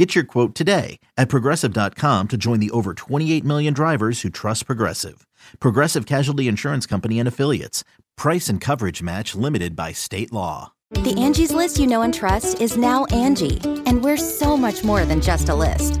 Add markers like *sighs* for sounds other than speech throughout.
Get your quote today at progressive.com to join the over 28 million drivers who trust Progressive. Progressive Casualty Insurance Company and Affiliates. Price and coverage match limited by state law. The Angie's list you know and trust is now Angie, and we're so much more than just a list.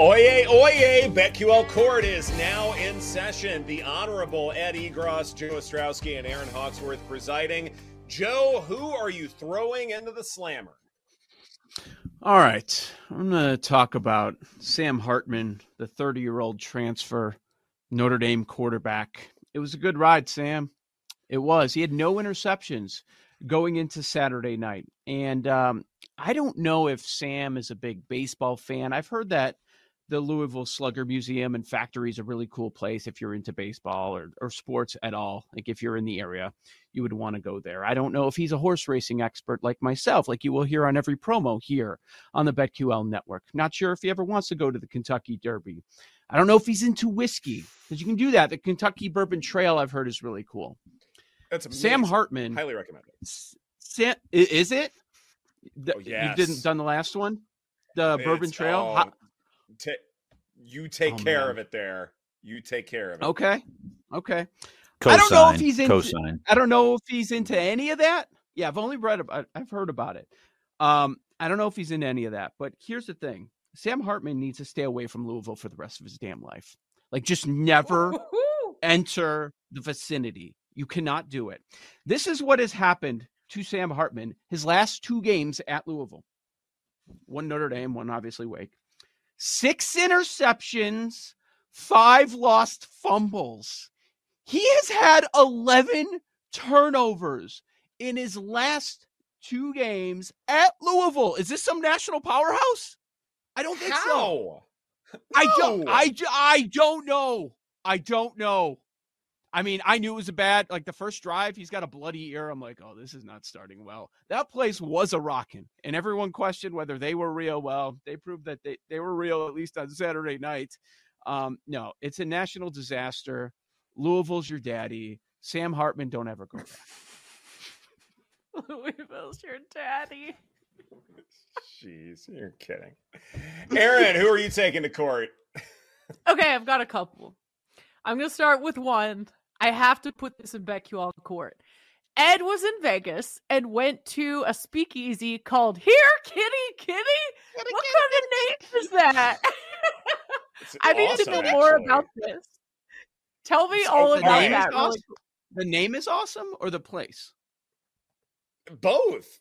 Oye, oye, BetQL Court is now in session. The Honorable Ed Egros, Joe Ostrowski, and Erin Hawksworth presiding. Joe, who are you throwing into the slammer? All right. I'm going to talk about Sam Hartman, the 30 year old transfer Notre Dame quarterback. It was a good ride, Sam. It was. He had no interceptions going into Saturday night. And um, I don't know if Sam is a big baseball fan. I've heard that the Louisville Slugger Museum and Factory is a really cool place if you're into baseball or, or sports at all. Like if you're in the area, you would want to go there. I don't know if he's a horse racing expert like myself, like you will hear on every promo here on the BetQL network. Not sure if he ever wants to go to the Kentucky Derby. I don't know if he's into whiskey because you can do that. The Kentucky Bourbon Trail, I've heard, is really cool. That's amazing. Sam Hartman. Highly recommend it. Sam, is it? Oh, yes. You didn't done the last one, the It's- Bourbon Trail. oh, How- ta- you take Oh, care man. of it there. You take care of it. okay, okay. Cosign, I don't know if he's into- cosign. I don't know if he's into any of that. Yeah, I've only read about. I've heard about it. Um, I don't know if he's into any of that. But here's the thing: Sam Hartman needs to stay away from Louisville for the rest of his damn life. Like, just never enter the vicinity. You cannot do it. This is what has happened to Sam Hartman his last two games at Louisville. One Notre Dame, one obviously Wake. Six interceptions, five lost fumbles. He has had 11 turnovers in his last two games at Louisville. Is this some national powerhouse? I don't think so. How? I don't. I, I don't know. I don't know. I mean, I knew it was a bad. Like the first drive, he's got a bloody ear. I'm like, oh, this is not starting well. That place was a rocking, and everyone questioned whether they were real. Well, they proved that they they were real at least on Saturday night. Um, no, it's a national disaster. Louisville's your daddy. Sam Hartman, don't ever go back. *laughs* Louisville's your daddy. *laughs* Jeez, you're kidding. Erin, who are you taking to court? Okay, I've got a couple. I'm gonna start with one. I have to put this in BetQL court. Ed was in Vegas and went to a speakeasy called Here Kitty Kitty. What kind of name is that? *laughs* It's I need awesome, to know more actually. about this. Tell me It's all about name is that. really awesome. The name is awesome, or the place? Both.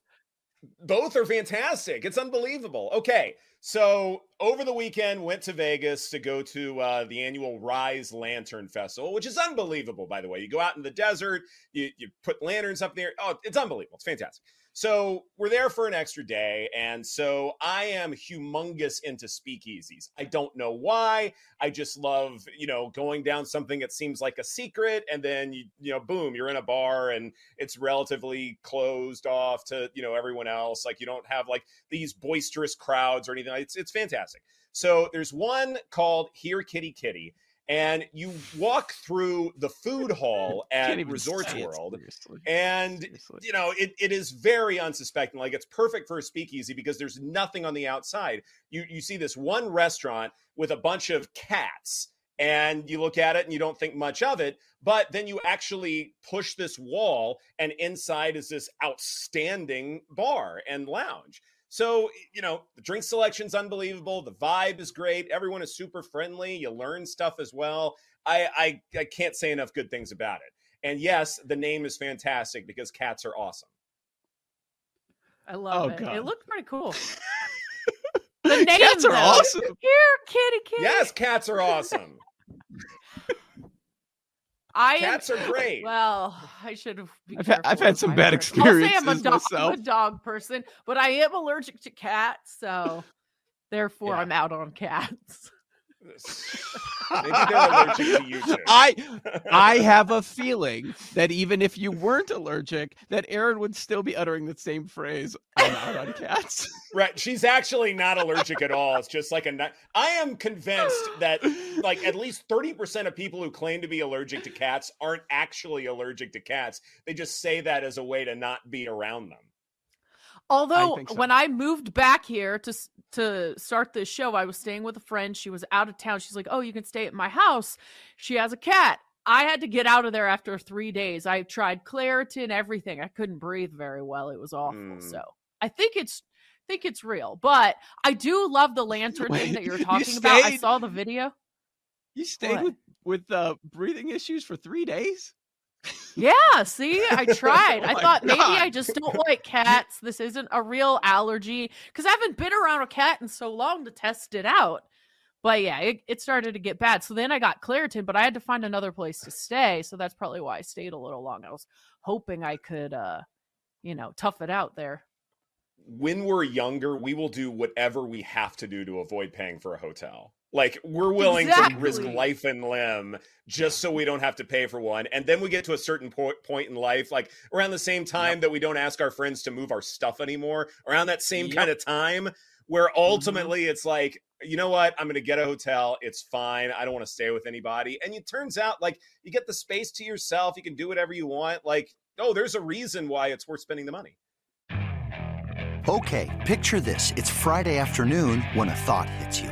Both are fantastic. It's unbelievable. Okay. So over the weekend, went to Vegas to go to uh, the annual Rise Lantern Festival, which is unbelievable, by the way. You go out in the desert, you, you put lanterns up there. Oh, it's unbelievable. It's fantastic. So we're there for an extra day. And so I am humongous into speakeasies. I don't know why. I just love, you know, going down something that seems like a secret. And then, you, you know, boom, you're in a bar and it's relatively closed off to, you know, everyone else. Like you don't have like these boisterous crowds or anything. It's, it's fantastic. So there's one called Here Kitty Kitty. And you walk through the food *laughs* hall at Resorts World seriously. and Seriously. you know it, it is very unsuspecting like it's perfect for a speakeasy because there's nothing on the outside you you see this one restaurant with a bunch of cats and you look at it and you don't think much of it but then you actually push this wall and inside is this outstanding bar and lounge so you know the drink selection's unbelievable the vibe is great everyone is super friendly you learn stuff as well i i, I can't say enough good things about it and yes, the name is fantastic because cats are awesome. I love Oh, it. God. It looked pretty cool. *laughs* The name Cats are though. awesome. Here, kitty, kitty. Yes, cats are awesome. *laughs* I am- Cats are great. Well, I should have. I've had- I've had some my bad words. I'll say I'm a experiences dog, I'm a dog person, but I am allergic to cats, so therefore Yeah. I'm out on cats. Maybe they're allergic to you too. I I have a feeling that even if you weren't allergic, that Erin would still be uttering the same phrase. I'm out on cats. *laughs* right. She's actually not allergic at all. It's just like a. I am convinced that like at least 30% of people who claim to be allergic to cats aren't actually allergic to cats. They just say that as a way to not be around them. Although so. when I moved back here to to start this show, I was staying with a friend. She was out of town. She's like, "Oh, you can stay at my house." She has a cat. I had to get out of there after three days. I tried Claritin, everything. I couldn't breathe very well. It was awful. Mm. So I think it's I think it's real. But I do love the *laughs* lantern thing that you're *laughs* you talking about. I saw the video. You stayed What? with with uh, breathing issues for three days. Yeah, see, I *laughs* tried. Oh I thought maybe God. I just don't like cats. This isn't a real allergy because I haven't been around a cat in so long to test it out. But yeah, it, it started to get bad. So then I got Claritin, but I had to find another place to stay. So that's probably why I stayed a little long. I was hoping I could, uh, you know, tough it out there. When we're younger, we will do whatever we have to do to avoid paying for a hotel. Like we're willing to risk life and limb just so we don't have to pay for one. And then we get to a certain po- point in life, like around the same time that we don't ask our friends to move our stuff anymore, around that same Yep. kind of time where mm-hmm. ultimately it's like, you know what? I'm going to get a hotel. It's fine. I don't want to stay with anybody. And it turns out like you get the space to yourself. You can do whatever you want. Like, oh, there's a reason why it's worth spending the money. Okay, picture this. It's Friday afternoon when a thought hits you.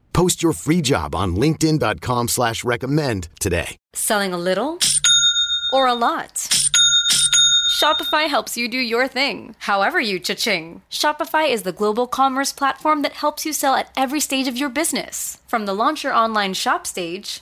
Post your free job on linkedin.com slash recommend today. Selling a little or a lot? Shopify helps you do your thing, however you cha-ching. Shopify is the global commerce platform that helps you sell at every stage of your business. From the launch your online shop stage,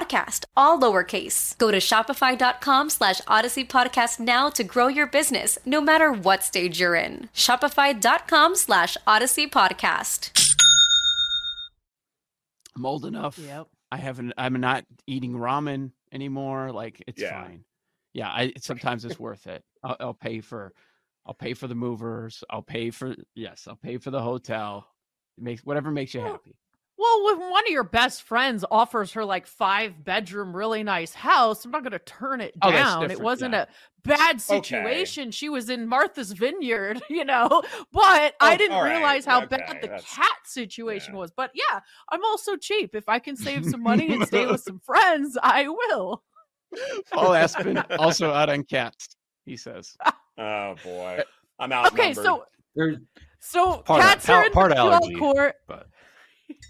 all lowercase. Go to shopify.com slash audacy podcast now to grow your business, no matter what stage you're in. Shopify.com slash audacy podcast. I'm old enough. Yep. I haven't. I'm not eating ramen anymore. Like it's Yeah. fine. Yeah. I sometimes it's worth it. *laughs* I'll, I'll pay for. I'll pay for the movers. I'll pay for yes. I'll pay for the hotel. It makes whatever makes you happy. Well, when one of your best friends offers her like five bedroom, really nice house, I'm not going to turn it Oh, down. It wasn't yeah. a bad situation. She was in Martha's Vineyard, *laughs* you know, but I Oh, didn't all right. realize how Okay, bad the that's- cat situation yeah. was. But yeah, I'm also cheap. If I can save some money and stay with *laughs* some friends, I will. Paul *laughs* Aspen also out on cats. He says. Oh boy, uh, I'm out. Okay, so There's so part, cats are in part the PL allergy, court. but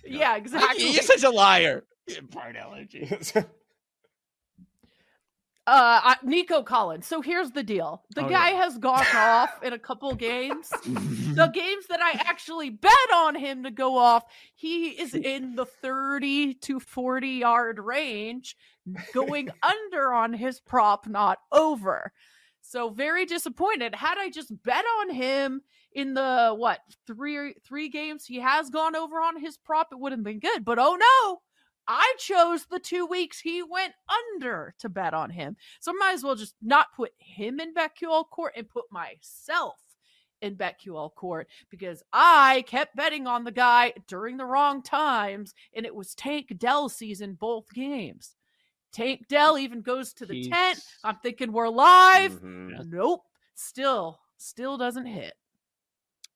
Yeah, *laughs* exactly. You're such a liar. Part allergy. *laughs* uh I- Nico Collins. So here's the deal. The Oh, guy yeah. has gone off in a couple games. the *laughs* games that I actually bet on him to go off, he is in the 30 to 40 yard range, going under on his prop, not over. So very disappointed. Had I just bet on him in the what three three games he has gone over on his prop, it would have been good. But oh no, I chose the two weeks he went under to bet on him. So I might as well just not put him in BetQL court and put myself in BetQL court because I kept betting on the guy during the wrong times, and it was Tank Dell season both games. Tank Dell even goes to the tent. I'm thinking we're live. Mhm. Nope. Still, still doesn't hit.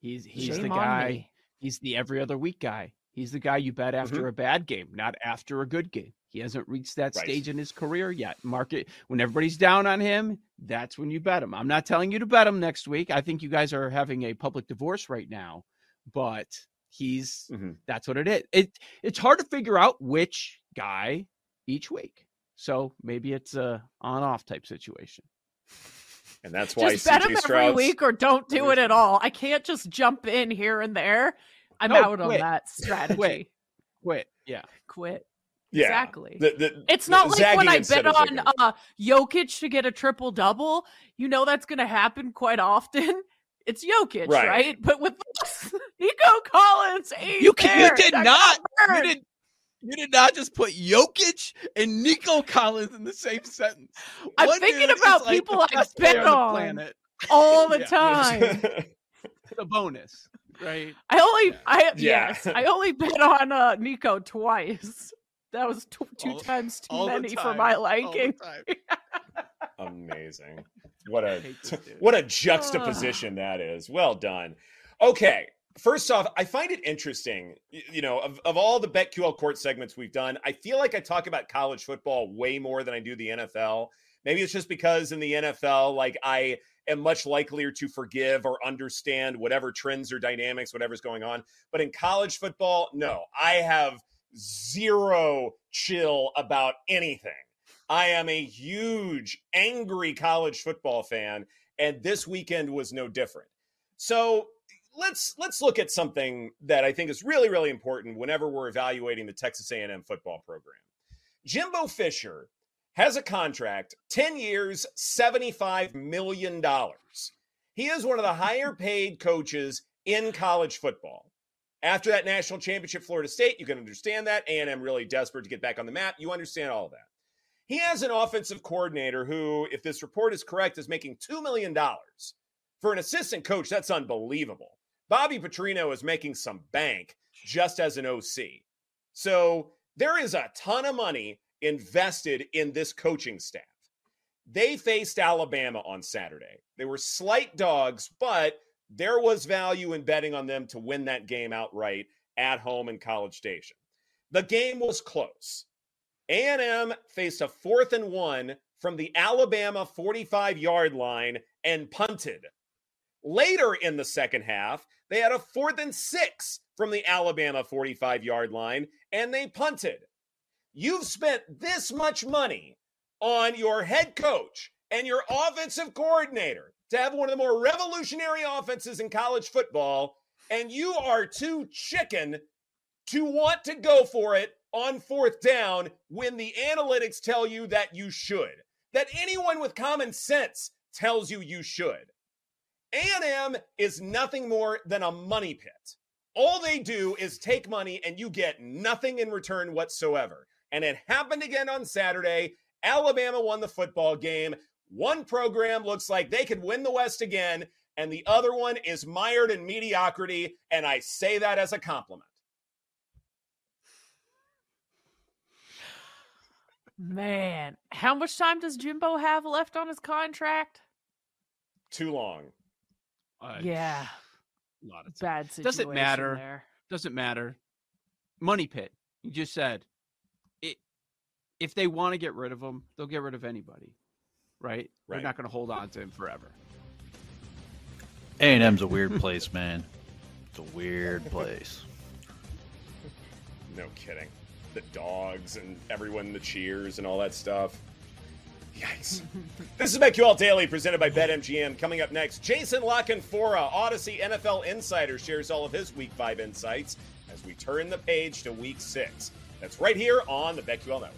He's he's Shame the guy. He's the every other week guy. He's the guy you bet after a bad game, not after a good game. He hasn't reached that Right. stage in his career yet. Market when everybody's down on him, that's when you bet him. I'm not telling you to bet him next week. I think you guys are having a public divorce right now, but he's Mhm. that's what it is. It it's hard to figure out which guy each week. So maybe it's a on off type situation. And that's why Just bet CJ him every week or don't do it at all. I can't just jump in here and there. I'm No, out on that *laughs* strategy. Quit. Quit. Yeah. Quit. yeah, Exactly. The, the, It's not like when I bet on uh Jokic to get a triple double. You know that's going to happen quite often. *laughs* It's Jokic, Right. right? But with *laughs* Nico Collins, You can, you did not. You did. You did not just put Jokic and Nico Collins in the same *laughs* sentence. I'm One thinking dude is about like people I best player bet on the on. planet. all *laughs* the Yeah. *laughs* time. It's a bonus, right? I only, I Yeah. yes, I only bet on uh, Nico twice. That was two, two All- times too all the many for my liking. Amazing. What a hate this dude. what a juxtaposition that is. Well done. Okay. First off, I find it interesting, you know, of, of all the BetQL court segments we've done, I feel like I talk about college football way more than I do the NFL. Maybe it's just because in the NFL, like I am much likelier to forgive or understand whatever trends or dynamics, whatever's going on. But in college football, no, I have zero chill about anything. I am a huge, angry college football fan, and this weekend was no different. So let's let's look at something that I think is really, really important whenever we're evaluating the Texas A&M football program. Jimbo Fisher has a contract, 10 years, $75 million. He is one of the higher paid coaches in college football. After that national championship, Florida State, you can understand that. A&M really desperate to get back on the map. You understand all of that. He has an offensive coordinator who, if this report is correct, is making $2 million. For an assistant coach, that's unbelievable. Bobby Petrino is making some bank just as an OC. So there is a ton of money invested in this coaching staff. They faced Alabama on Saturday. They were slight dogs, but there was value in betting on them to win that game outright at home in College Station. The game was close. A&M faced a fourth and one from the Alabama 45 yard line and punted. Later in the second half, they had a fourth and six from the Alabama 45 yard line and they punted. You've spent this much money on your head coach and your offensive coordinator to have one of the more revolutionary offenses in college football, and you are too chicken to want to go for it on fourth down when the analytics tell you that you should. That anyone with common sense tells you you should. A&M is nothing more than a money pit. All they do is take money and you get nothing in return whatsoever. And it happened again on Saturday. Alabama won the football game. One program looks like they could win the West again, and the other one is mired in mediocrity. And I say that as a compliment. Man, how much time does Jimbo have left on his contract? Too long. Uh, yeah, *sighs* a lot of bad situation. Doesn't matter. There. doesn't matter. Money pit. You just said it. if they want to get rid of him, they'll get rid of anybody, right? They're not going to hold on to him forever. A and M's a weird place, man. It's a weird place. No kidding. The dogs and everyone, the cheers and all that stuff. Yikes. this is BetQL Daily presented by BetMGM. Coming up next, Jason Lockenfora, Audacy NFL Insider, shares all of his Week 5 insights as we turn the page to Week 6. That's right here on the BetQL Network.